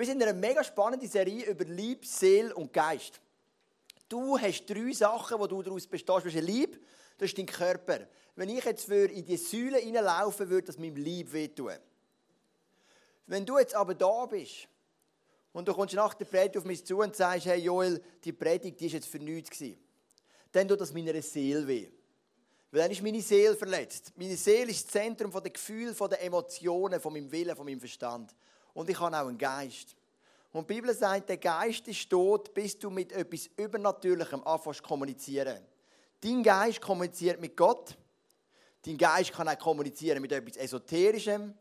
Wir sind in einer mega spannenden Serie über Liebe, Seele und Geist. Du hast drei Sachen, die du daraus bestehst. Du hast Liebe, das ist dein Körper. Wenn ich jetzt in die Säule hineinlaufen würde, das meinem Lieb wehtun. Wenn du jetzt aber da bist und du kommst nach der Predigt auf mich zu und sagst, hey Joel, die Predigt die ist jetzt für nichts dann tut das meiner Seele weh. Weil dann ist meine Seele verletzt. Meine Seele ist das Zentrum der Gefühle, der Emotionen, von meinem Willen, von meinem Verstand. Und ich habe auch einen Geist. Und die Bibel sagt, der Geist ist tot, bis du mit etwas Übernatürlichem anfängst zu kommunizieren. Dein Geist kommuniziert mit Gott. Dein Geist kann auch kommunizieren mit etwas Esoterischem,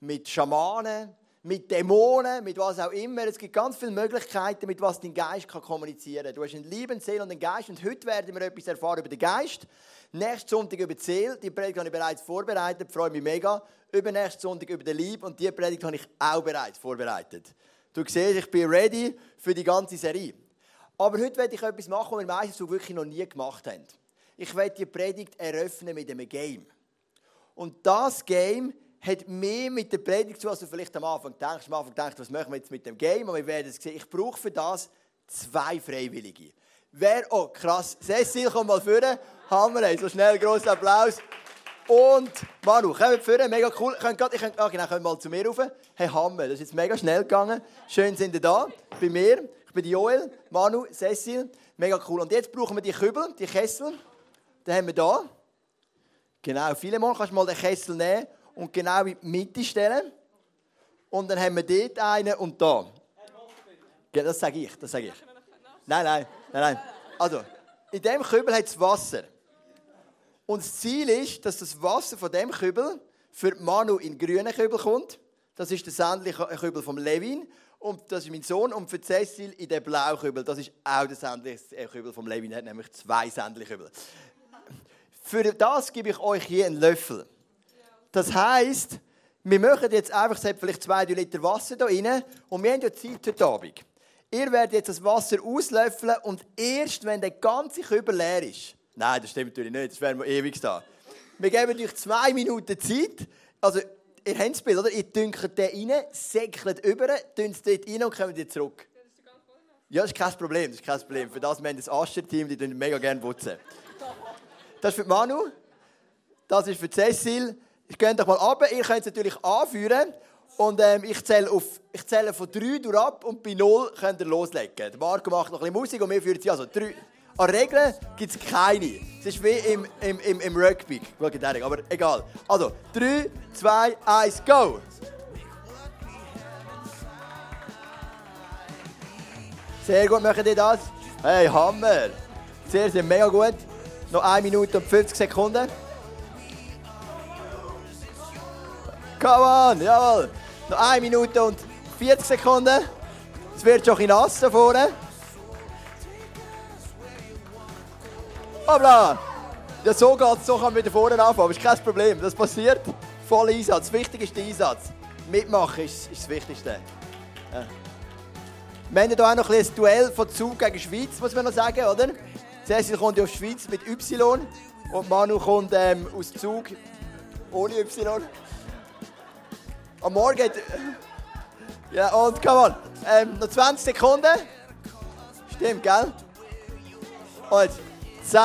mit Schamanen, mit Dämonen, mit was auch immer. Es gibt ganz viele Möglichkeiten, mit was dein Geist kann kommunizieren kann. Du hast eine Liebe, Seele und einen Geist. Und heute werden wir etwas erfahren über den Geist. Nächsten Sonntag über die Seele. Die Predigt habe ich bereits vorbereitet. Freue mich mega. Übernächsten Sonntag über den Liebe. Und die Predigt habe ich auch bereits vorbereitet. Du siehst, ich bin ready für die ganze Serie. Aber heute werde ich etwas machen, was wir meistens so wirklich noch nie gemacht haben. Ich werde die Predigt eröffnen mit einem Game. Und das Game hat mehr mit der Predigt zu, als du vielleicht am Anfang denkst. Am Anfang denkst, was machen wir jetzt mit dem Game? Und wir werden es sehen. Ich brauche für das zwei Freiwillige. Wer, oh krass, Cecil, komm mal führen. Hammer, so schnell, grossen Applaus. Und Manu, kommt führen, mega cool. Könnt grad, ich könnt, ah, genau, kommt mal zu mir rauf. Hey, Hammer, das ist jetzt mega schnell gegangen. Schön sind ihr da, bei mir. Ich bin Joel, Manu, Cecil. Mega cool. Und jetzt brauchen wir die Kübel, die Kessel. Den haben wir da. Genau, viele Mal kannst du mal den Kessel nehmen und genau in die Mitte stellen. Und dann haben wir dort einen und da. Ja, das sage ich, das sage ich. Nein, nein, nein, nein. Also, in diesem Kübel hat es Wasser. Und das Ziel ist, dass das Wasser von diesem Kübel für Manu in den grünen Kübel kommt. Das ist der sämtliche Kübel vom Levin. Und das ist mein Sohn. Und für Cecil in den blauen Kübel. Das ist auch der sämtliche Kübel vom Levin. Er hat nämlich zwei sämtliche Kübel. Für das gebe ich euch hier einen Löffel. Das heisst, wir machen jetzt einfach vielleicht zwei Liter Wasser da rein und wir haben ja Zeit heute Abend. Ihr werdet jetzt das Wasser auslöffeln und erst, wenn der ganze Kübel leer ist, nein, das stimmt natürlich nicht, das wären wir ewig da. Wir geben euch zwei Minuten Zeit, also ihr habt das Bild, oder? Ihr dünkert den rein, säckelt über, dünnt es dort rein und kommt wieder zurück. Ja, das ist kein Problem, das ist kein Problem. Für das haben wir das Ascher-Team, die mega gerne putzen. Das ist für Manu, das ist für Cecil, ich gehe doch mal ab. Ihr könnt es natürlich anführen. Und ähm, ich, zähle auf, ich zähle von 3 durch ab und bei 0 könnt ihr loslegen. Der Marco macht noch ein bisschen Musik und wir führen sie also. Drei. An Regeln gibt es keine. Es ist wie im, im, im, im Rugby. Aber egal. Also, 3, 2, 1, go! Sehr gut, machen die das. Hey, Hammer! Sehr, sehr mega gut. Noch 1 Minute und 50 Sekunden. Come on, jawohl. Noch 1 Minute und 40 Sekunden. Es wird schon ein nass da vorne. Hoppla! Ja, so geht's, so kann man wieder vorne anfangen. Aber ist kein Problem, das passiert. Voller Einsatz. Wichtig ist der Einsatz. Mitmachen ist, ist das Wichtigste. Ja. Wir haben hier auch noch ein, ein Duell von Zug gegen Schweiz, muss man noch sagen, oder? Cecil kommt ja aus Schweiz mit Y und Manu kommt ähm, aus Zug ohne Y. Am Morgen. Ja, und come on. Ähm, noch 20 Sekunden. Stimmt, gell? Und 10,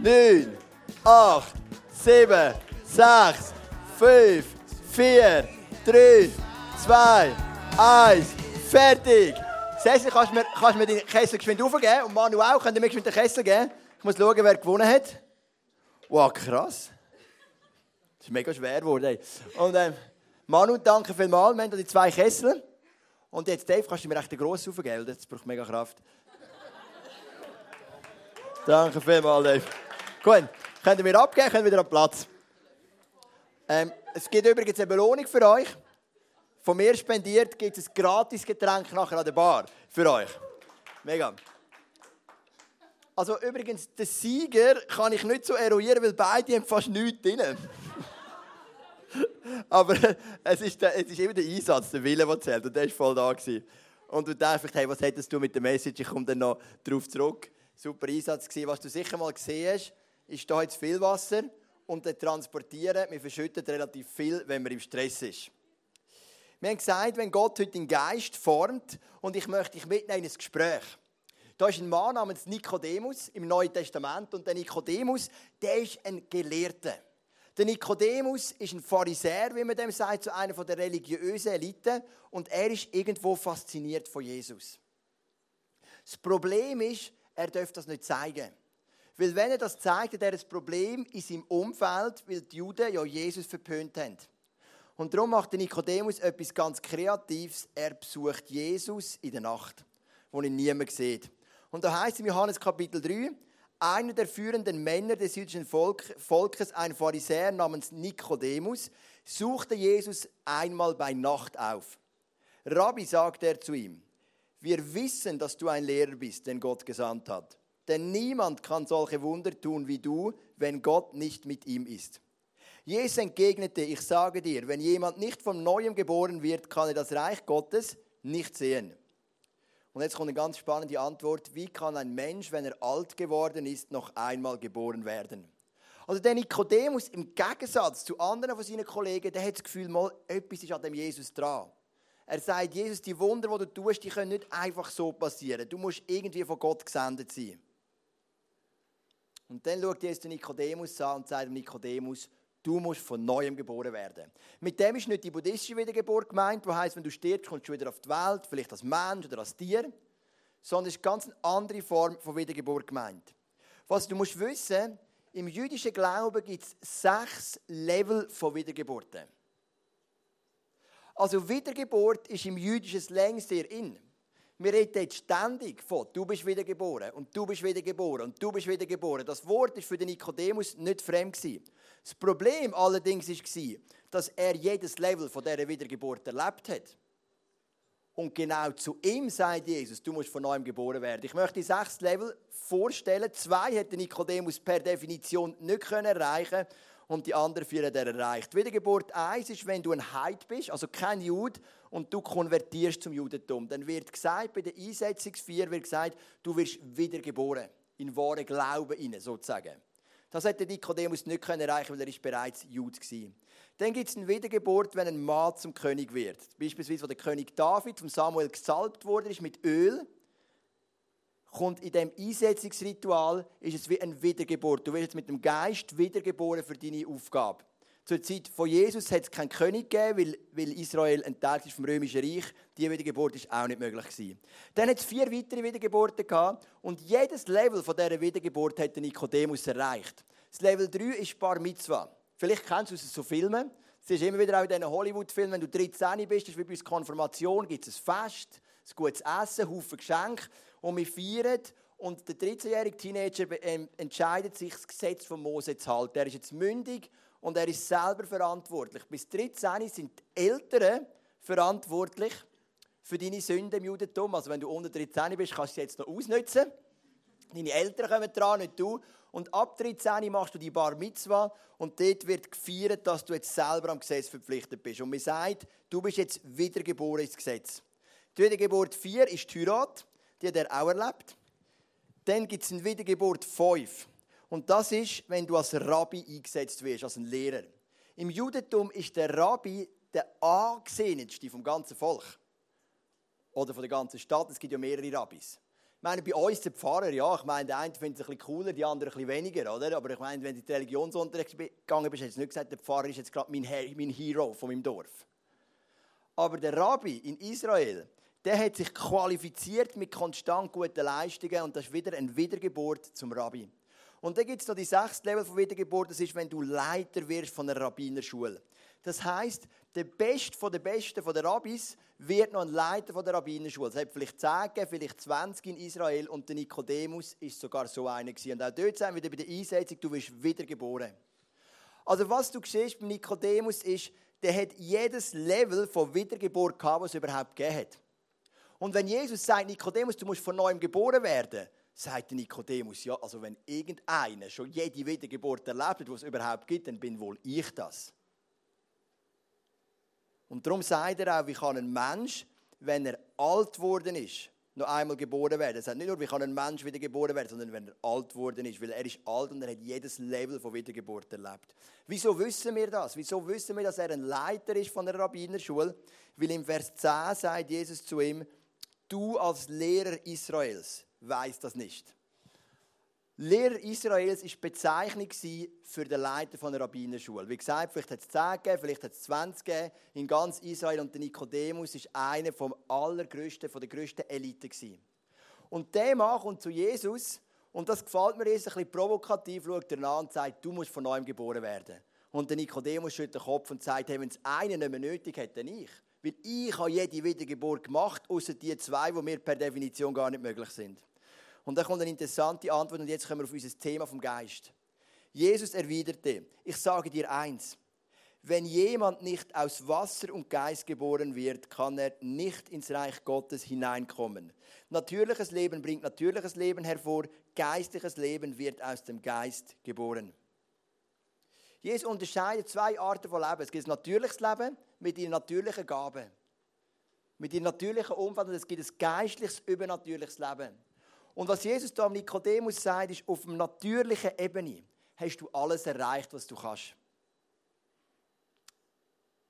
9, 8, 7, 6, 5, 4, 3, 2, 1. Fertig. Cecil, kannst du mir, kannst mir den Kessel geschwind aufgeben? Und Manu auch. Könnt ihr mir geschwind den Kessel geben? Ich muss schauen, wer gewonnen hat. Wow, krass. Das ist mega schwer geworden. Und ähm, Manu, danke vielmals. Wir haben die zwei Kessel. Und jetzt, Dave, kannst du mir echt den grossen aufgeben? Das braucht mega Kraft. danke vielmals, Dave. Gut, könnt ihr mir abgeben, könnt wieder an Platz. Ähm, es gibt übrigens eine Belohnung für euch. Von mir spendiert gibt es ein gratis Getränk nachher an der Bar für euch. Mega. Also übrigens, den Sieger kann ich nicht so eruieren, weil beide haben fast nichts drin. Aber es ist, der, es ist immer der Einsatz, der Wille, der zählt. Und der war voll da. Gewesen. Und du denkst, hey, was hättest du mit der Message? Ich komme dann noch darauf zurück. Super Einsatz gewesen. Was du sicher mal gesehen hast, ist da jetzt viel Wasser und das Transportieren, wir verschütten relativ viel, wenn man im Stress ist. Wir haben gesagt, wenn Gott heute den Geist formt und ich möchte dich mitnehmen in ein Gespräch. Da ist ein Mann namens Nikodemus im Neuen Testament und der Nikodemus, der ist ein Gelehrter. Der Nikodemus ist ein Pharisäer, wie man dem sagt, zu einer der religiösen Eliten und er ist irgendwo fasziniert von Jesus. Das Problem ist, er darf das nicht zeigen. Weil wenn er das zeigt, hat er ein Problem in seinem Umfeld, weil die Juden ja Jesus verpönt haben. Und darum macht der Nikodemus etwas ganz Kreatives. Er besucht Jesus in der Nacht, wo ihn niemand sieht. Und da heißt es in Johannes Kapitel 3, einer der führenden Männer des jüdischen Volkes, ein Pharisäer namens Nikodemus, suchte Jesus einmal bei Nacht auf. Rabbi, sagte er zu ihm, wir wissen, dass du ein Lehrer bist, den Gott gesandt hat. Denn niemand kann solche Wunder tun wie du, wenn Gott nicht mit ihm ist. Jesus entgegnete, ich sage dir, wenn jemand nicht vom Neuem geboren wird, kann er das Reich Gottes nicht sehen. Und jetzt kommt eine ganz spannende Antwort. Wie kann ein Mensch, wenn er alt geworden ist, noch einmal geboren werden? Also der Nikodemus im Gegensatz zu anderen von seinen Kollegen, der hat das Gefühl, mal, etwas ist an dem Jesus dran. Er sagt, Jesus, die Wunder, die du tust, die können nicht einfach so passieren. Du musst irgendwie von Gott gesendet sein. Und dann schaut Jesus den Nikodemus an und sagt Nikodemus, du musst von Neuem geboren werden. Mit dem ist nicht die buddhistische Wiedergeburt gemeint, wo heißt, wenn du stirbst, kommst du wieder auf die Welt, vielleicht als Mensch oder als Tier, sondern es ist eine ganz andere Form von Wiedergeburt gemeint. Was du musst wissen, im jüdischen Glauben gibt es sechs Level von Wiedergeburten. Also Wiedergeburt ist im jüdischen Slang sehr in. Wir reden jetzt ständig von, du bist wiedergeboren und du bist wiedergeboren und du bist wiedergeboren. Das Wort ist für den Nikodemus nicht fremd gewesen. Das Problem allerdings war, dass er jedes Level von dieser Wiedergeburt erlebt hat. Und genau zu ihm sagt Jesus, du musst von neuem geboren werden. Ich möchte die sechs Level vorstellen. Zwei hätte Nikodemus per Definition nicht erreichen können und die anderen vier hat er erreicht. Wiedergeburt 1 ist, wenn du ein Heid bist, also kein Jude, und du konvertierst zum Judentum. Dann wird gesagt, bei der Einsetzungsvier wird gesagt, du wirst wiedergeboren, in wahren Glauben sozusagen. Das hätte Nikodemus nicht erreichen weil er bereits Jude war. Dann gibt es eine Wiedergeburt, wenn ein Mann zum König wird. Beispielsweise, wo der König David von Samuel gesalbt wurde, ist mit Öl kommt in dem Einsetzungsritual, ist es wie eine Wiedergeburt. Du wirst jetzt mit dem Geist wiedergeboren für deine Aufgabe. Zur Zeit von Jesus hat es keinen König gegeben, weil, weil Israel ein Teil ist vom Römischen Reich. Diese Wiedergeburt war auch nicht möglich. Gewesen. Dann hat es vier weitere Wiedergeburten gehabt und jedes Level von dieser Wiedergeburt hat Nikodemus erreicht. Das Level 3 ist Bar Mitzvah. Vielleicht kennst du es aus so Filmen. Es ist immer wieder auch in diesen Hollywood-Filmen, wenn du 13 bist, das ist wie bei uns Konfirmation, gibt es ein Fest, ein gutes Essen, Haufen Geschenke und wir feiern. Und der 13-jährige Teenager ähm, entscheidet sich, das Gesetz von Mose zu halten. Er ist jetzt mündig und er ist selber verantwortlich. Bis 13 sind die Eltern verantwortlich für deine Sünden im Judentum. Also wenn du unter 13 bist, kannst du sie jetzt noch ausnutzen. Deine Eltern kommen dran, nicht du. Und ab 13 machst du die Bar Mitzwa und dort wird gefeiert, dass du jetzt selber am Gesetz verpflichtet bist. Und man sagt, du bist jetzt wiedergeboren ins Gesetz. Die Wiedergeburt 4 ist die Heirat die hat er auch erlebt. Dann gibt es eine Wiedergeburt 5. Und das ist, wenn du als Rabbi eingesetzt wirst, als ein Lehrer. Im Judentum ist der Rabbi der angesehenste vom ganzen Volk. Oder von der ganzen Stadt. Es gibt ja mehrere Rabbis. Ich meine, bei uns der Pfarrer, ja, ich meine, der eine findet es ein bisschen cooler, die anderen ein bisschen weniger, oder? Aber ich meine, wenn du in die Religionsunterricht gegangen bist, hast du nicht gesagt, der Pfarrer ist jetzt gerade mein, mein Hero von meinem Dorf. Aber der Rabbi in Israel, der hat sich qualifiziert mit konstant guten Leistungen und das ist wieder eine Wiedergeburt zum Rabbi. Und dann gibt es noch die sechste Level von Wiedergeburt, das ist, wenn du Leiter wirst von einer Rabbinerschule. Das heißt, der Beste von der Besten von der Rabbis wird noch ein Leiter von der Rabbinerschule. Es hat vielleicht 10, vielleicht 20 in Israel und der Nikodemus ist sogar so einer gewesen. Und auch dort sind wir wieder bei der Einsetzung, du wirst wiedergeboren. Also was du siehst beim Nikodemus ist, der hat jedes Level von Wiedergeburt gehabt, was es überhaupt gegeben hat. Und wenn Jesus sagt, Nikodemus, du musst von neuem geboren werden, sagt Nikodemus, ja, also wenn irgendeiner schon jede Wiedergeburt erlebt hat, was es überhaupt gibt, dann bin wohl ich das. Und darum sagt er auch, wie kann ein Mensch, wenn er alt geworden ist, noch einmal geboren werden. Es sagt nicht nur, wie kann ein Mensch wieder geboren werden, sondern wenn er alt geworden ist, weil er ist alt und er hat jedes Level von Wiedergeburt erlebt. Wieso wissen wir das? Wieso wissen wir, dass er ein Leiter ist von der Rabbinerschule? Weil im Vers 10 sagt Jesus zu ihm, du als Lehrer Israels weißt das nicht. Lehrer Israels war Bezeichnung für den Leiter von der Rabbinerschule. Wie gesagt, vielleicht hat es 10 gegeben, vielleicht hat es 20 gegeben in ganz Israel. Und der Nikodemus ist einer vom allergrößten, von der größten Elite. Und der Mann kommt zu Jesus und das gefällt mir jetzt ein bisschen provokativ, schaut er an und sagt, du musst von neuem geboren werden. Und der Nikodemus schüttelt den Kopf und sagt, hey, wenn es einen nicht mehr nötig hat, dann ich. Weil ich habe jede Wiedergeburt gemacht, außer die zwei, die mir per Definition gar nicht möglich sind. Und da kommt eine interessante Antwort und jetzt kommen wir auf unser Thema vom Geist. Jesus erwiderte, ich sage dir eins, wenn jemand nicht aus Wasser und Geist geboren wird, kann er nicht ins Reich Gottes hineinkommen. Natürliches Leben bringt natürliches Leben hervor, geistliches Leben wird aus dem Geist geboren. Jesus unterscheidet zwei Arten von Leben. Es gibt ein natürliches Leben mit ihren natürlichen Gaben, mit ihrem natürlichen Umfeld und es gibt ein geistliches, übernatürliches Leben. Und was Jesus da am Nikodemus sagt, ist, auf der natürlichen Ebene hast du alles erreicht, was du kannst.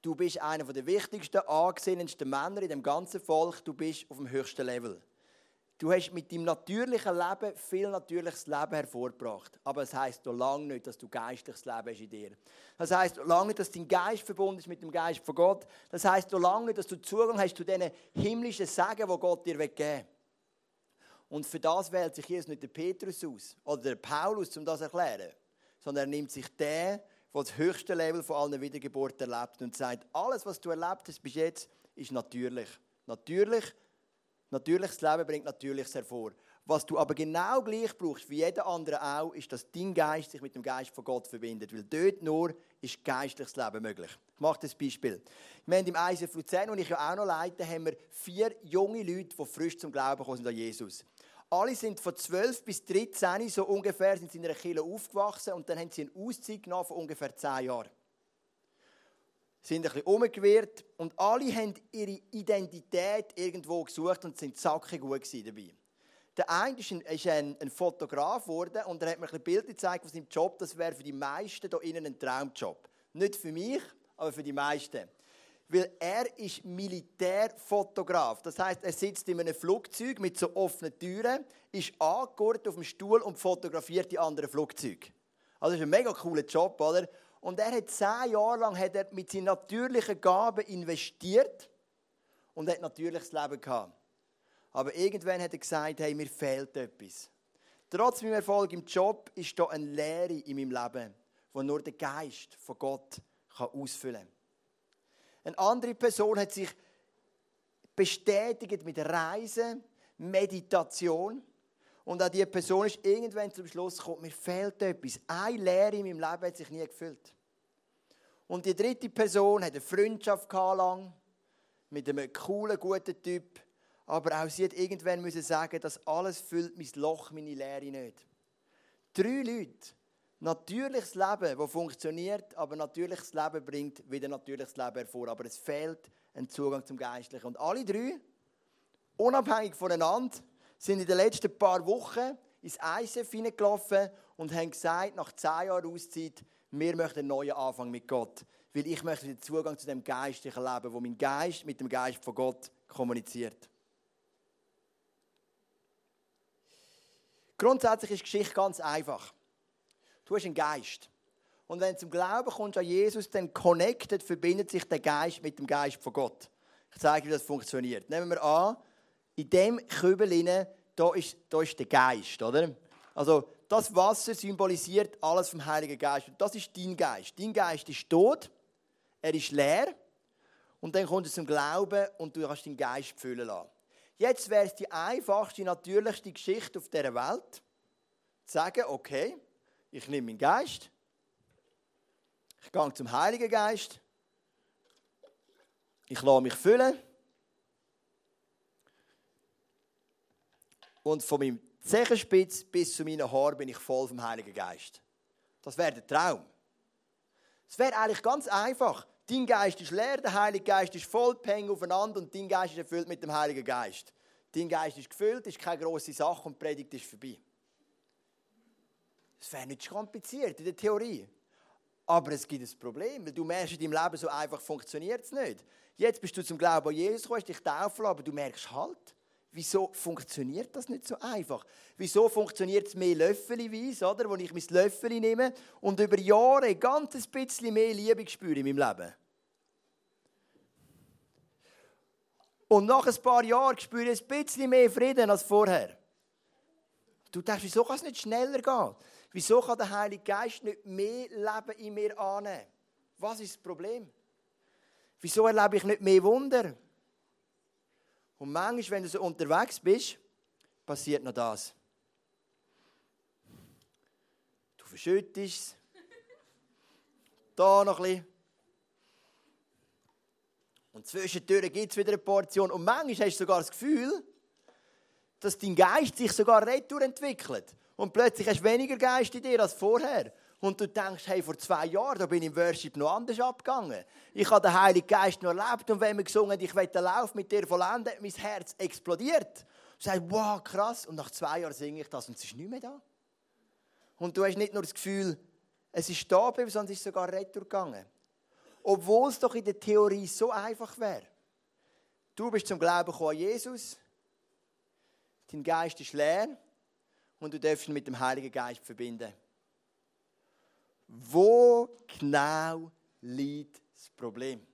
Du bist einer der wichtigsten, angesehensten Männer in dem ganzen Volk. Du bist auf dem höchsten Level. Du hast mit deinem natürlichen Leben viel natürliches Leben hervorgebracht. Aber es heisst noch lange nicht, dass du geistliches Leben hast in dir. Das heisst noch lange nicht, dass dein Geist verbunden ist mit dem Geist von Gott. Das heisst noch lange nicht, dass du Zugang hast zu diesen himmlischen Segen, die Gott dir geben will. Und für das wählt sich Jesus nicht der Petrus aus oder der Paulus, um das zu erklären, sondern er nimmt sich den, der das höchste Level von allen Wiedergeburten erlebt und sagt, alles, was du erlebt hast bis jetzt, ist natürlich. Natürlich, natürliches Leben bringt Natürliches hervor. Was du aber genau gleich brauchst, wie jeder andere auch, ist, dass dein Geist sich mit dem Geist von Gott verbindet. Weil dort nur ist geistliches Leben möglich. Ich mache das Beispiel. Wir haben im ISF Luzern, und ich ja auch noch leite, haben wir vier junge Leute, die frisch zum Glauben gekommen sind an Jesus. Alle sind von 12 bis 13 so ungefähr sind in einer Kirche aufgewachsen und dann haben sie eine Auszeit von ungefähr 10 Jahren. Sie sind ein bisschen umgewehrt und alle haben ihre Identität irgendwo gesucht und sind zackig gut dabei. Der eine ist ein, ist ein, ein Fotograf geworden und er hat mir ein Bilder gezeigt von seinem Job. Das wäre für die meisten hier innen ein Traumjob. Nicht für mich, aber für die meisten weil er ist Militärfotograf. Das heißt, er sitzt in einem Flugzeug mit so offenen Türen, ist angegurtet auf dem Stuhl und fotografiert die anderen Flugzeuge. Also das ist ein mega cooler Job, oder? Und er hat zehn Jahre lang hat er mit seinen natürlichen Gaben investiert und hat natürliches Leben gehabt. Aber irgendwann hat er gesagt, hey, mir fehlt etwas. Trotz meinem Erfolg im Job ist da eine Leere in meinem Leben, die nur der Geist von Gott ausfüllen kann. Eine andere Person hat sich bestätigt mit Reisen, Meditation. Und auch diese Person ist irgendwann zum Schluss gekommen, mir fehlt etwas. Eine Lehre in meinem Leben hat sich nie gefüllt. Und die dritte Person hat eine Freundschaft lang mit einem coolen, guten Typ. Aber auch sie hat irgendwann müssen sagen, dass alles füllt mein Loch, meine Lehre nicht. Drei Leute natürliches Leben, das funktioniert, aber natürliches Leben bringt wieder natürliches Leben hervor. Aber es fehlt ein Zugang zum Geistlichen. Und alle drei, unabhängig voneinander, sind in den letzten paar Wochen ins ISF hineingelaufen und haben gesagt, nach zehn Jahren Auszeit, wir möchten einen neuen Anfang mit Gott. Weil ich möchte den Zugang zu dem geistlichen Leben, wo mein Geist mit dem Geist von Gott kommuniziert. Grundsätzlich ist die Geschichte ganz einfach. Du hast einen Geist. Und wenn du zum Glauben kommst an Jesus, dann connected, verbindet sich der Geist mit dem Geist von Gott. Ich zeige dir, wie das funktioniert. Nehmen wir an, in dem Kübel da ist, da ist der Geist, oder? Also, das Wasser symbolisiert alles vom Heiligen Geist. Und das ist dein Geist. Dein Geist ist tot, er ist leer. Und dann kommt es zum Glauben und du kannst deinen Geist füllen lassen. Jetzt wäre es die einfachste, natürlichste Geschichte auf dieser Welt, zu sagen, okay, ich nehme meinen Geist, ich gehe zum Heiligen Geist, ich lasse mich füllen und von meinem Zechenspitz bis zu meinen Haaren bin ich voll vom Heiligen Geist. Das wäre der Traum. Es wäre eigentlich ganz einfach. Dein Geist ist leer, der Heilige Geist ist voll, peng aufeinander und dein Geist ist erfüllt mit dem Heiligen Geist. Dein Geist ist gefüllt, ist keine grosse Sache und die Predigt ist vorbei. Das wäre nicht kompliziert in der Theorie. Aber es gibt ein Problem, weil du merkst, in deinem Leben so einfach funktioniert es nicht. Jetzt bist du zum Glauben an Jesus gekommen, hast dich taufen aber du merkst halt, wieso funktioniert das nicht so einfach? Wieso funktioniert es mehr löffelweise, oder? Wo ich mein Löffel nehme und über Jahre ein bisschen mehr Liebe spüre in meinem Leben. Und nach ein paar Jahren spüre ich ein bisschen mehr Frieden als vorher. Du denkst, wieso kann es nicht schneller gehen? Wieso kann der Heilige Geist nicht mehr Leben in mir annehmen? Was ist das Problem? Wieso erlebe ich nicht mehr Wunder? Und manchmal, wenn du so unterwegs bist, passiert noch das. Du verschüttest es. Da noch ein bisschen. Und zwischendurch gibt es wieder eine Portion. Und manchmal hast du sogar das Gefühl, dass dein Geist sich sogar retour entwickelt. Und plötzlich hast du weniger Geist in dir als vorher. Und du denkst, hey, vor zwei Jahren da bin ich im Worship noch anders abgegangen. Ich habe den Heiligen Geist noch erlebt und wenn wir gesungen haben, ich will den Lauf mit dir vollenden, mein Herz explodiert. Du sagst, wow, krass. Und nach zwei Jahren singe ich das und es ist nicht mehr da. Und du hast nicht nur das Gefühl, es ist da sondern es ist sogar retour gegangen. Obwohl es doch in der Theorie so einfach wäre. Du bist zum Glauben gekommen an Jesus, dein Geist ist leer und du darfst ihn mit dem Heiligen Geist verbinden. Wo genau liegt das Problem?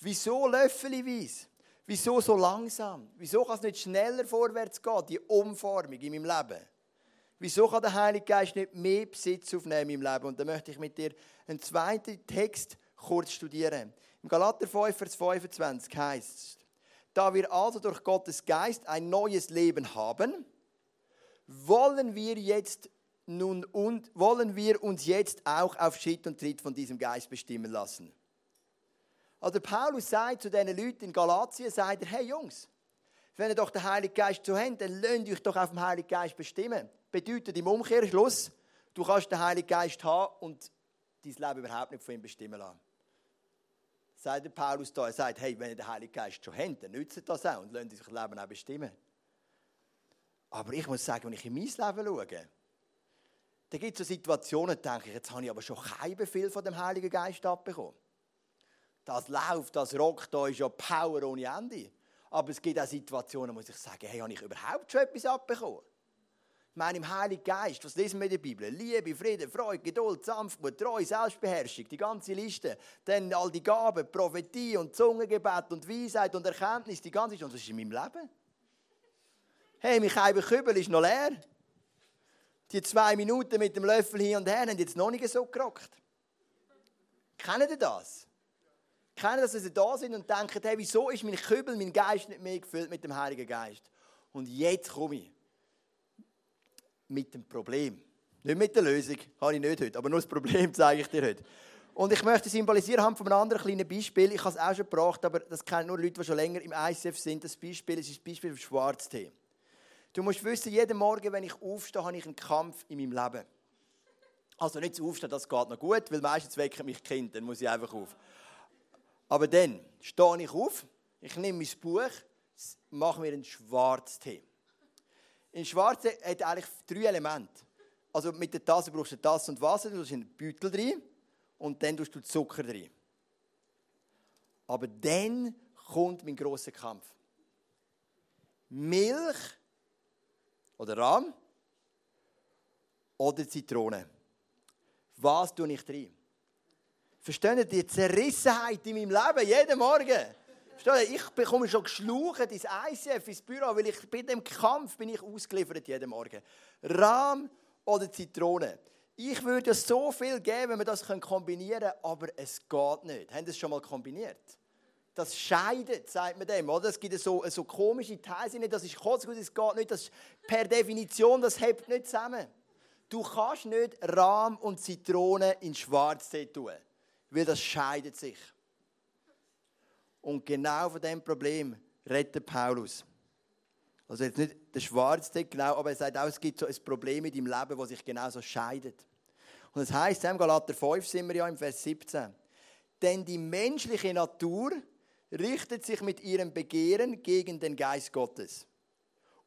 Wieso löffelweise? Wieso so langsam? Wieso kann es nicht schneller vorwärts gehen, die Umformung in meinem Leben? Wieso kann der Heilige Geist nicht mehr Besitz aufnehmen meinem Leben? Und da möchte ich mit dir einen zweiten Text kurz studieren. Im Galater 5, Vers 25 heißt es, da wir also durch Gottes Geist ein neues Leben haben, wollen wir jetzt nun und wollen wir uns jetzt auch auf Schritt und Tritt von diesem Geist bestimmen lassen. Also Paulus sagt zu diesen Leuten in Galatien, sagt er, hey Jungs, wenn ihr doch den Heiligen Geist zu habt, dann lasst euch doch auf den Heiligen Geist bestimmen. Bedeutet im Umkehrschluss, du kannst den Heiligen Geist haben und dein Leben überhaupt nicht von ihm bestimmen lassen sagt der Paulus da, er sagt, hey, wenn ihr den Heiligen Geist schon habt, dann nützt das auch und lasst sich das Leben auch bestimmen. Aber ich muss sagen, wenn ich in mein Leben schaue, dann gibt es so Situationen, da denke ich, jetzt habe ich aber schon kein Befehl von dem Heiligen Geist abbekommen. Das läuft, das rockt, da ist ja Power ohne Ende. Aber es gibt auch Situationen, wo ich sagen, hey, habe ich überhaupt schon etwas abbekommen? Meinem Heiligen Geist, was lesen wir in der Bibel? Liebe, Friede, Freude, Geduld, Sanftmut, Treue, Selbstbeherrschung, die ganze Liste. Dann all die Gaben, Prophetie und Zungengebet und Weisheit und Erkenntnis, die ganze Liste. Und was ist in meinem Leben? Hey, mein Kübel ist noch leer. Die zwei Minuten mit dem Löffel hin und her haben jetzt noch nicht so gerockt. Kennen ihr das? Kennen, dass sie da sind und denken, hey, wieso ist mein Kübel, mein Geist nicht mehr gefüllt mit dem Heiligen Geist? Und jetzt komme ich mit dem Problem. Nicht mit der Lösung, habe ich nicht heute, aber nur das Problem zeige ich dir heute. Und ich möchte symbolisieren haben von einem anderen kleinen Beispiel. Ich habe es auch schon gebracht, aber das kennen nur Leute, die schon länger im ICF sind. Das Beispiel ist das Beispiel vom Schwarztee. Du musst wissen, jeden Morgen, wenn ich aufstehe, habe ich einen Kampf in meinem Leben. Also nicht zu aufstehen, das geht noch gut, weil meistens wecken mich Kind, dann muss ich einfach auf. Aber dann stehe ich auf, ich nehme mein Buch, mache mir einen Schwarztee. In Schwarze hat eigentlich drei Elemente. Also mit der Tasse brauchst du Tasse und Wasser, du tust einen Beutel drin und dann tust du Zucker drin. Aber dann kommt mein großer Kampf. Milch oder Rahm oder Zitrone. Was tue ich drin? Versteht ihr die Zerrissenheit in meinem Leben jeden Morgen? Ich bekomme schon geschlucht ins ICF, ins Büro, weil ich bei dem Kampf bin ich ausgeliefert jeden Morgen. Rahm oder Zitrone. Ich würde so viel geben, wenn wir das kombinieren können, aber es geht nicht. Haben Sie es schon mal kombiniert? Das scheidet, sagt man dem, oder? Es gibt so, so komische Teile, das ist kotzgut, es geht nicht, das ist per Definition, das hebt nicht zusammen. Du kannst nicht Rahm und Zitrone in Schwarztee tun, weil das scheidet sich. Und genau von dem Problem redet Paulus. Also jetzt nicht der Schwarze, genau, aber er sagt auch, es gibt so ein Problem in deinem Leben, das sich genau so scheidet. Und das heißt, im Galater 5 sind wir ja im Vers 17. Denn die menschliche Natur richtet sich mit ihrem Begehren gegen den Geist Gottes.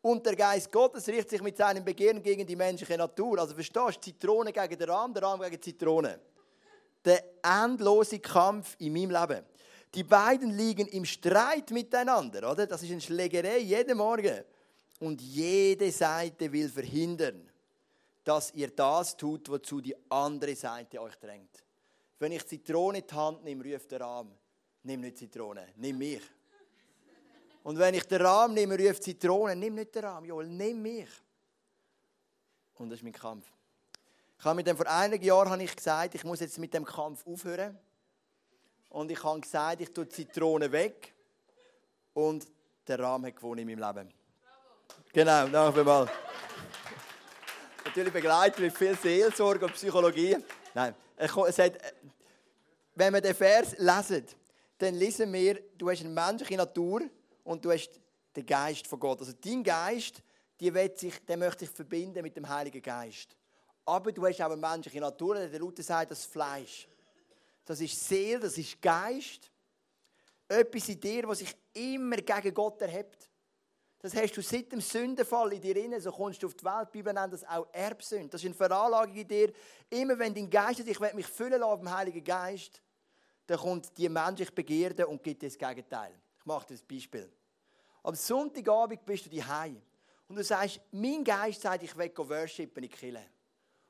Und der Geist Gottes richtet sich mit seinem Begehren gegen die menschliche Natur. Also verstehst du, Zitrone gegen den Rahmen, der Rahmen gegen die Zitrone. Der endlose Kampf in meinem Leben. Die beiden liegen im Streit miteinander, oder? Das ist eine Schlägerei jeden Morgen. Und jede Seite will verhindern, dass ihr das tut, wozu die andere Seite euch drängt. Wenn ich Zitrone in die Hand nehme, ruft der Rahmen, nimm nicht Zitrone, nimm mich. Und wenn ich den Rahmen nehme, ruft Zitrone, nimm nicht den Rahmen, Joel, nimm mich. Und das ist mein Kampf. Ich habe mit dem vor einigen Jahren habe ich gesagt, ich muss jetzt mit dem Kampf aufhören. Und ich habe gesagt, ich tue Zitrone weg. Und der Rahmen hat gewonnen in meinem Leben. Genau, danke mal. Natürlich begleitet mit viel Seelsorge und Psychologie. Nein, es hat, wenn wir den Vers lesen, dann lesen wir, du hast eine menschliche Natur und du hast den Geist von Gott. Also dein Geist, die sich, der möchte sich verbinden mit dem Heiligen Geist. Aber du hast auch eine menschliche Natur, der Luther sagt, das Fleisch. Das ist Seele, das ist Geist. Etwas in dir, was sich immer gegen Gott erhebt. Das hast du seit dem Sündenfall in dir inne, so kommst du auf die Welt. Die Bibel nennt das auch Erbsünde. Das ist eine Veranlagung in dir. Immer wenn dein Geist sagt, ich will mich füllen lassen vom Heiligen Geist, dann kommt die menschliche Begierde und gibt dir das Gegenteil. Ich mache dir ein Beispiel. Am Sonntagabend bist du daheim und du sagst, mein Geist sagt, ich will worshipen in Kille.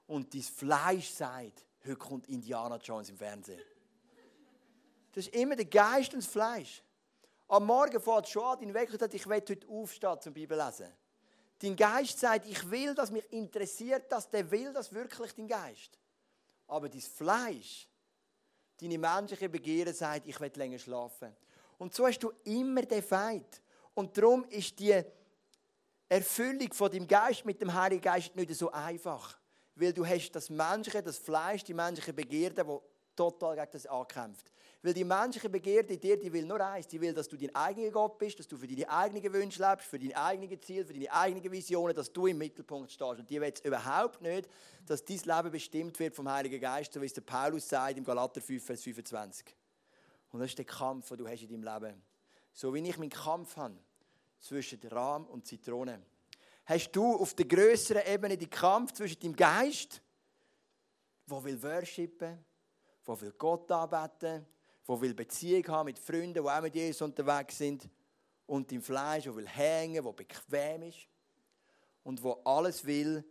Und dein Fleisch sagt, heute kommt Indiana Jones im Fernsehen. Das ist immer der Geist und das Fleisch. Am Morgen fährt schon an, dein Wecker sagt, ich will heute aufstehen zum Bibellesen. Dein Geist sagt, ich will, dass mich interessiert, dass der will das wirklich dein Geist. Aber dein Fleisch, deine menschliche Begehren sagt, ich will länger schlafen. Und so hast du immer den Feind. Und darum ist die Erfüllung von dem Geist mit dem Heiligen Geist nicht so einfach. Weil du hast das menschliche, das Fleisch, die menschliche Begierde, die total gegen das ankämpft. Weil die menschliche Begierde in dir, die will nur eins, die will, dass du dein eigener Gott bist, dass du für deine eigenen Wünsche lebst, für deine eigenen Ziele, für deine eigenen Visionen, dass du im Mittelpunkt stehst. Und die will überhaupt nicht, dass dein Leben bestimmt wird vom Heiligen Geist, so wie es der Paulus sagt im Galater 5, Vers 25. Und das ist der Kampf, den du hast in deinem Leben. So wie ich meinen Kampf habe zwischen Rahm und Zitrone. Hast du auf der größeren Ebene den Kampf zwischen dem Geist, der will worshipen, der will Gott anbeten, der will Beziehung haben mit Freunden, die auch mit Jesus unterwegs sind, und dem Fleisch, der will hängen, der bequem ist und wo alles will,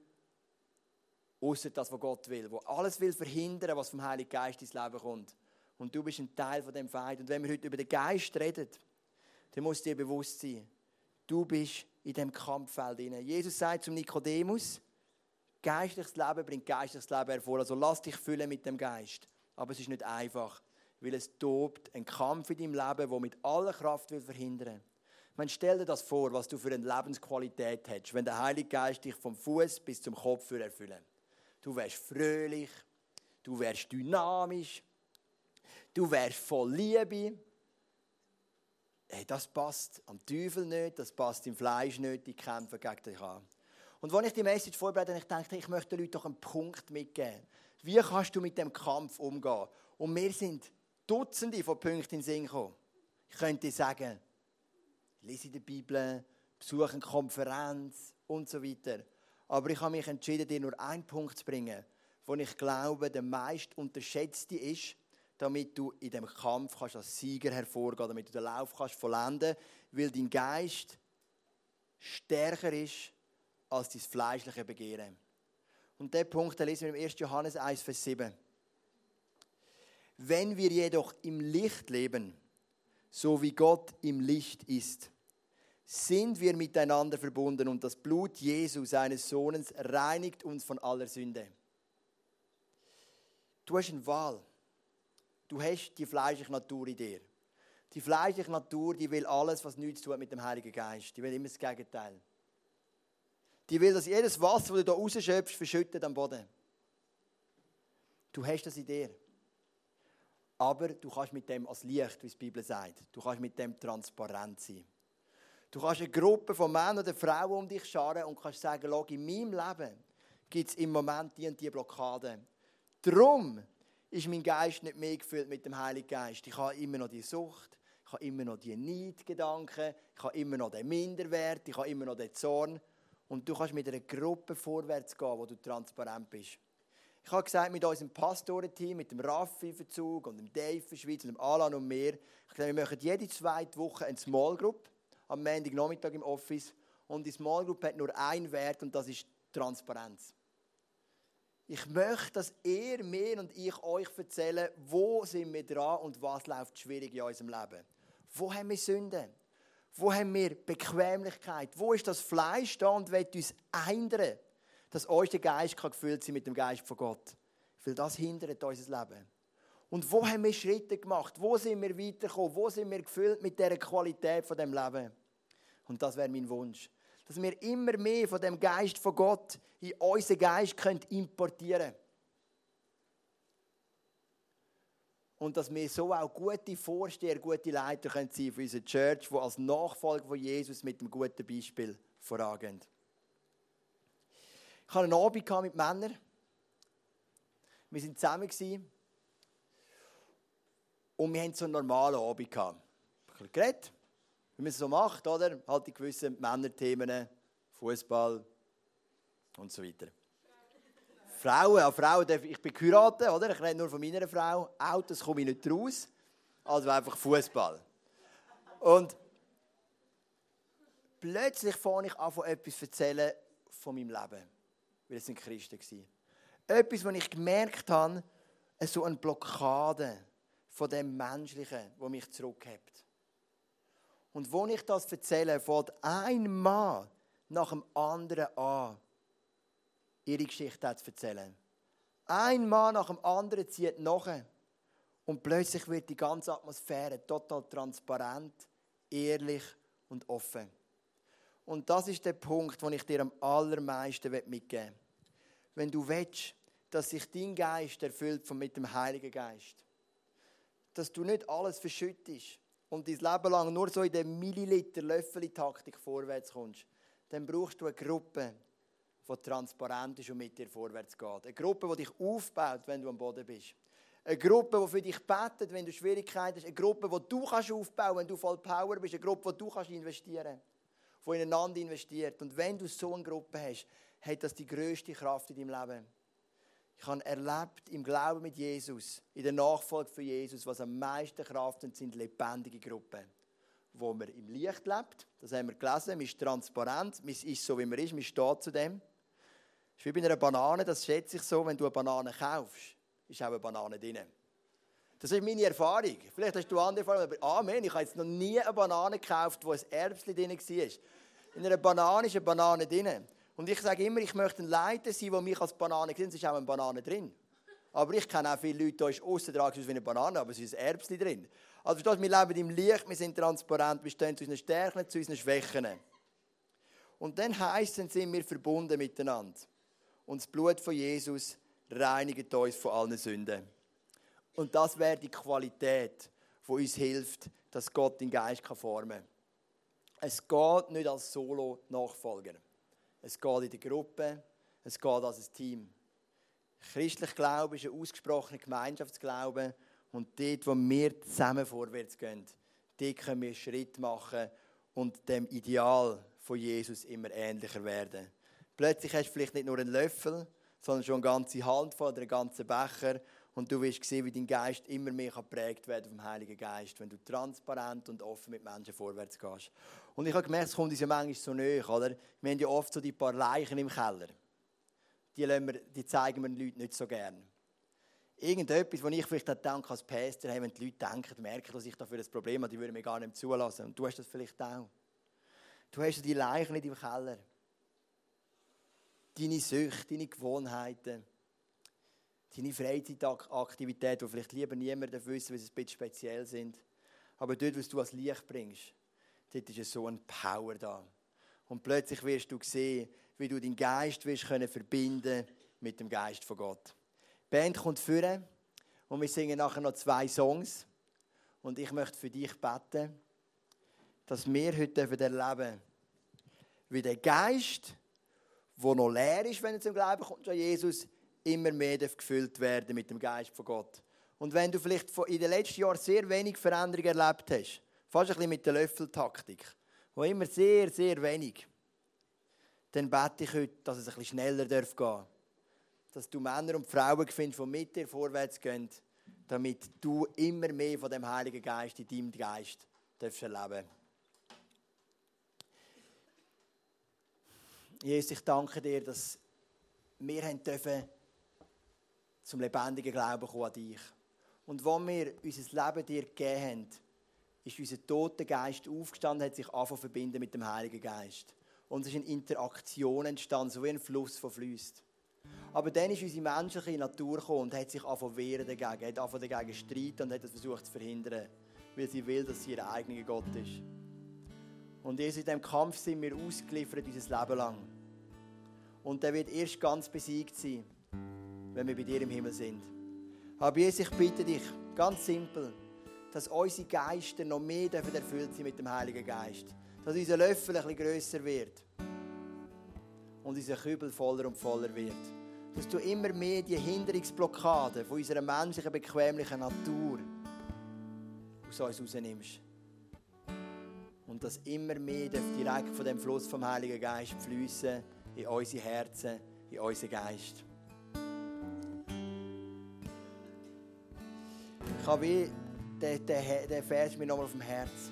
außer das, was Gott will, wo alles will verhindern, was vom Heiligen Geist ins Leben kommt. Und du bist ein Teil von dem Feind. Und wenn wir heute über den Geist reden, dann muss dir bewusst sein, du bist in dem Kampffeld Jesus sagt zum Nikodemus, geistliches Leben bringt geistliches Leben hervor. Also lass dich füllen mit dem Geist. Aber es ist nicht einfach weil es tobt ein Kampf in deinem Leben, der mit aller Kraft will verhindern man stell dir das vor, was du für eine Lebensqualität hättest, wenn der Heilige Geist dich vom Fuß bis zum Kopf erfüllen Du wärst fröhlich, du wärst dynamisch, du wärst voll Liebe. Hey, das passt am Teufel nicht, das passt im Fleisch nicht, die kämpfen gegen dich an. Und als ich die Message vorbereitet habe, ich dachte, ich möchte den Leuten doch einen Punkt mitgeben. Wie kannst du mit dem Kampf umgehen? Und wir sind Dutzende von Punkten in den Sinn kommen. Ich könnte sagen, lese die Bibel, besuche eine Konferenz und so weiter. Aber ich habe mich entschieden, dir nur einen Punkt zu bringen, den ich glaube, der meist unterschätzte ist, damit du in dem Kampf kannst als Sieger hervorgehen, damit du den Lauf kannst vollenden, weil dein Geist stärker ist als dein fleischliche Begehren. Und der Punkt den lesen wir im 1. Johannes 1, Vers 7. Wenn wir jedoch im Licht leben, so wie Gott im Licht ist, sind wir miteinander verbunden und das Blut Jesu, seines Sohnes, reinigt uns von aller Sünde. Du hast eine Wahl. Du hast die fleischliche Natur in dir. Die fleischliche Natur, die will alles, was nichts tut mit dem Heiligen Geist. Die will immer das Gegenteil. Die will, dass jedes Wasser, das du da rausschöpfst, verschüttet am Boden. Du hast das in dir. Aber du kannst mit dem als Licht, wie die Bibel sagt, du kannst mit dem transparent sein. Du kannst eine Gruppe von Männern oder Frauen um dich scharen und kannst sagen, in meinem Leben gibt es im Moment die und die Blockade. Darum ist mein Geist nicht mehr gefüllt mit dem Heiligen Geist. Ich habe immer noch die Sucht, ich habe immer noch die Neidgedanken, ich habe immer noch den Minderwert, ich habe immer noch den Zorn. Und du kannst mit einer Gruppe vorwärts gehen, wo du transparent bist. Ich habe gesagt, mit unserem Pastorenteam, mit dem Raffi Verzug und dem Dave von Schweiz und dem Alan und mir, ich gesagt, wir machen jede zweite Woche eine Small Group am Nachmittag im Office. Und die Small Group hat nur einen Wert und das ist Transparenz. Ich möchte, dass ihr mir und ich euch erzählen, wo sind wir dran und was läuft schwierig in unserem Leben. Wo haben wir Sünden? Wo haben wir Bequemlichkeit? Wo ist das Fleisch da und will uns ändern, dass unser Geist gefüllt sein mit dem Geist von Gott? Weil das hindert unser Leben. Und wo haben wir Schritte gemacht? Wo sind wir weitergekommen? Wo sind wir gefüllt mit dieser Qualität von dem Leben? Und das wäre mein Wunsch. Dass wir immer mehr von dem Geist von Gott in unseren Geist importieren können. Und dass wir so auch gute Vorsteher, gute Leiter können sein für unsere Church, die als Nachfolger von Jesus mit einem guten Beispiel vorangehen. Ich hatte einen Abend mit Männern. Wir waren zusammen. Und wir hatten so einen normalen Abend. Ein bisschen geredet, wie man es so macht, oder? Halt die gewissen Männerthemen, Fußball und so weiter. Frauen, ja, Frauen, ich bin geheiratet, oder? Ich rede nur von meiner Frau. Autos komme ich nicht raus. Also einfach Fußball. Und plötzlich fange ich an, von etwas erzählen von meinem Leben. Weil es ein Christen war. Etwas, was ich gemerkt habe, so eine Blockade von dem Menschlichen, wo mich zurückhebt. Und wo ich das erzähle, fängt ein Mann nach dem anderen an, ihre Geschichte zu erzählen. Ein Mann nach dem anderen zieht nach. Und plötzlich wird die ganze Atmosphäre total transparent, ehrlich und offen. Und das ist der Punkt, den ich dir am allermeisten mitgeben will. Wenn du willst, dass sich dein Geist erfüllt mit dem Heiligen Geist, dass du nicht alles verschüttest und dein Leben lang nur so in der Milliliter-Löffel-Taktik vorwärts kommst, dann brauchst du eine Gruppe, die transparent ist und mit dir vorwärts geht. Eine Gruppe, die dich aufbaut, wenn du am Boden bist. Eine Gruppe, die für dich betet, wenn du Schwierigkeiten hast. Eine Gruppe, die du kannst aufbauen wenn du voll Power bist. Eine Gruppe, die du kannst investieren kannst. Die ineinander investiert. Und wenn du so eine Gruppe hast, hat das die grösste Kraft in deinem Leben. Ich habe erlebt im Glauben mit Jesus, in der Nachfolge von Jesus, was am meisten Kraft hat, sind lebendige Gruppen. Wo man im Licht lebt, das haben wir gelesen, man ist transparent, man ist so, wie man ist, man steht zu dem. Das ist wie bei einer Banane, das schätze ich so, wenn du eine Banane kaufst, ist auch eine Banane drin. Das ist meine Erfahrung. Vielleicht hast du andere Erfahrungen, aber Amen, ich habe jetzt noch nie eine Banane gekauft, wo ein Erbsli drin war. In einer Banane ist eine Banane drin. Und ich sage immer, ich möchte ein Leiter sein, der mich als Banane sieht. Es ist auch eine Banane drin. Aber ich kenne auch viele Leute, die ist aussen dran wie eine Banane, aber es ist ein Erbsli drin. Also verstehst, wir leben im Licht, wir sind transparent, wir stehen zu unseren Stärken, zu unseren Schwächen. Und dann heisst es, sind wir verbunden miteinander. Und das Blut von Jesus reinigt uns von allen Sünden. Und das wäre die Qualität, die uns hilft, dass Gott den Geist formen kann. Es geht nicht als Solo-Nachfolger. Es geht in der Gruppe, es geht als ein Team. Christlich Glaube ist ein ausgesprochener Gemeinschaftsglaube und dort, wo wir zusammen vorwärts gehen, dort können wir Schritt machen und dem Ideal von Jesus immer ähnlicher werden. Plötzlich hast du vielleicht nicht nur einen Löffel, sondern schon eine ganze Handvoll oder einen ganzen Becher und du wirst sehen, wie dein Geist immer mehr geprägt werden vom Heiligen Geist, wenn du transparent und offen mit Menschen vorwärts gehst. Und ich habe gemerkt, es kommt uns ja manchmal so näher, oder? Wir haben ja oft so die paar Leichen im Keller. Die, wir, die zeigen wir den Leuten nicht so gern. Irgendetwas, wo ich vielleicht denke als Pastor, hey, wenn die Leute denken, merken, dass ich dafür ein Problem habe, die würden mir gar nicht zulassen. Und du hast das vielleicht auch. Du hast die Leichen nicht im Keller. Deine Süchte, deine Gewohnheiten deine Freizeitaktivitäten, die vielleicht lieber niemand wissen, weil sie ein bisschen speziell sind. Aber dort, was du als Licht bringst, dort ist so ein Power da. Und plötzlich wirst du sehen, wie du deinen Geist wirst können verbinden mit dem Geist von Gott. Die Band kommt führen und wir singen nachher noch zwei Songs. Und ich möchte für dich beten, dass wir heute erleben dürfen, wie der Geist, der noch leer ist, wenn er zum Glauben kommt an Jesus, immer mehr gefüllt werden mit dem Geist von Gott. Und wenn du vielleicht in den letzten Jahren sehr wenig Veränderung erlebt hast, fast ein bisschen mit der Löffeltaktik, wo immer sehr, sehr wenig, dann bete ich heute, dass es ein bisschen schneller gehen darf. Dass du Männer und Frauen findest, die mit dir vorwärts gehen, damit du immer mehr von dem Heiligen Geist in deinem Geist darfst erleben Jesus, ich danke dir, dass wir dürfen zum lebendigen Glauben kommen an dich. Und wo wir unser Leben dir gegeben haben, ist unser toter Geist aufgestanden, hat sich angefangen verbinden mit dem Heiligen Geist. Und es ist eine Interaktion entstanden, so wie ein Fluss, der fließt. Aber dann ist unsere menschliche Natur gekommen und hat sich angefangen wehren dagegen, hat angefangen dagegen streiten und hat das versucht zu verhindern, weil sie will, dass sie ihr eigener Gott ist. Und in diesem Kampf sind wir ausgeliefert unser Leben lang. Und der wird erst ganz besiegt sein, wenn wir bei dir im Himmel sind. Aber Jesus, ich bitte dich, ganz simpel, dass unsere Geister noch mehr erfüllt sind mit dem Heiligen Geist. Dass unser Löffel ein bisschen grösser wird. Und unser Kübel voller und voller wird. Dass du immer mehr die Hinderungsblockaden von unserer menschlichen, bequemlichen Natur aus uns rausnimmst. Und dass immer mehr direkt von dem Fluss vom Heiligen Geist fließen in unsere Herzen, in unseren Geist. Ich habe wie den, den, Vers mir nochmal auf dem Herz,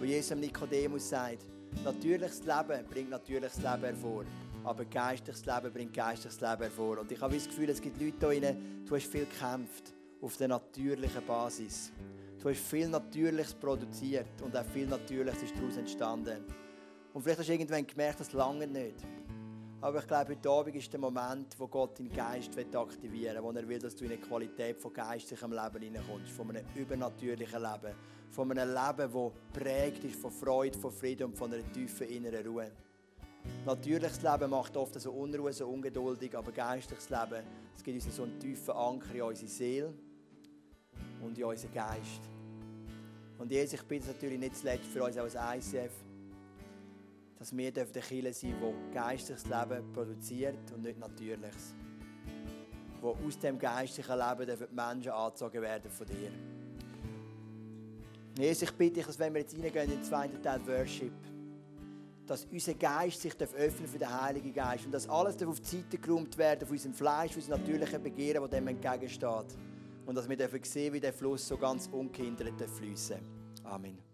wo Jesus Nikodemus sagt, natürliches Leben bringt natürliches Leben hervor, aber geistliches Leben bringt geistliches Leben hervor. Und ich habe das Gefühl, es gibt Leute hier du hast viel gekämpft auf der natürlichen Basis. Du hast viel Natürliches produziert und auch viel Natürliches ist daraus entstanden. Und vielleicht hast du irgendwann gemerkt, das lange nicht. Aber ich glaube, heute Abend ist der Moment, wo Gott deinen Geist aktivieren will, wo er will, dass du in eine Qualität von geistlichem Leben hineinkommst, von einem übernatürlichen Leben, von einem Leben, das prägt ist von Freude, von Frieden und von einer tiefen inneren Ruhe. Natürliches Leben macht oft so Unruhe, so ungeduldig, aber geistliches Leben, es gibt uns so einen tiefen Anker in unsere Seele und in unseren Geist. Und Jesus, ich bitte natürlich nicht zuletzt für uns als ICF, dass wir der Kirche sein dürfen, die geistliches Leben produziert und nicht natürliches. Wo aus dem geistlichen Leben die Menschen angezogen werden von dir. Jesus, ich bitte dich, dass wenn wir jetzt reingehen in den zweiten Teil Worship, dass unser Geist sich öffnen für den Heiligen Geist und dass alles auf die Seite geräumt werden von unserem Fleisch, von unserem natürlichen Begehren, das dem entgegensteht. Und dass wir sehen, wie der Fluss so ganz ungehindert fließen Amen.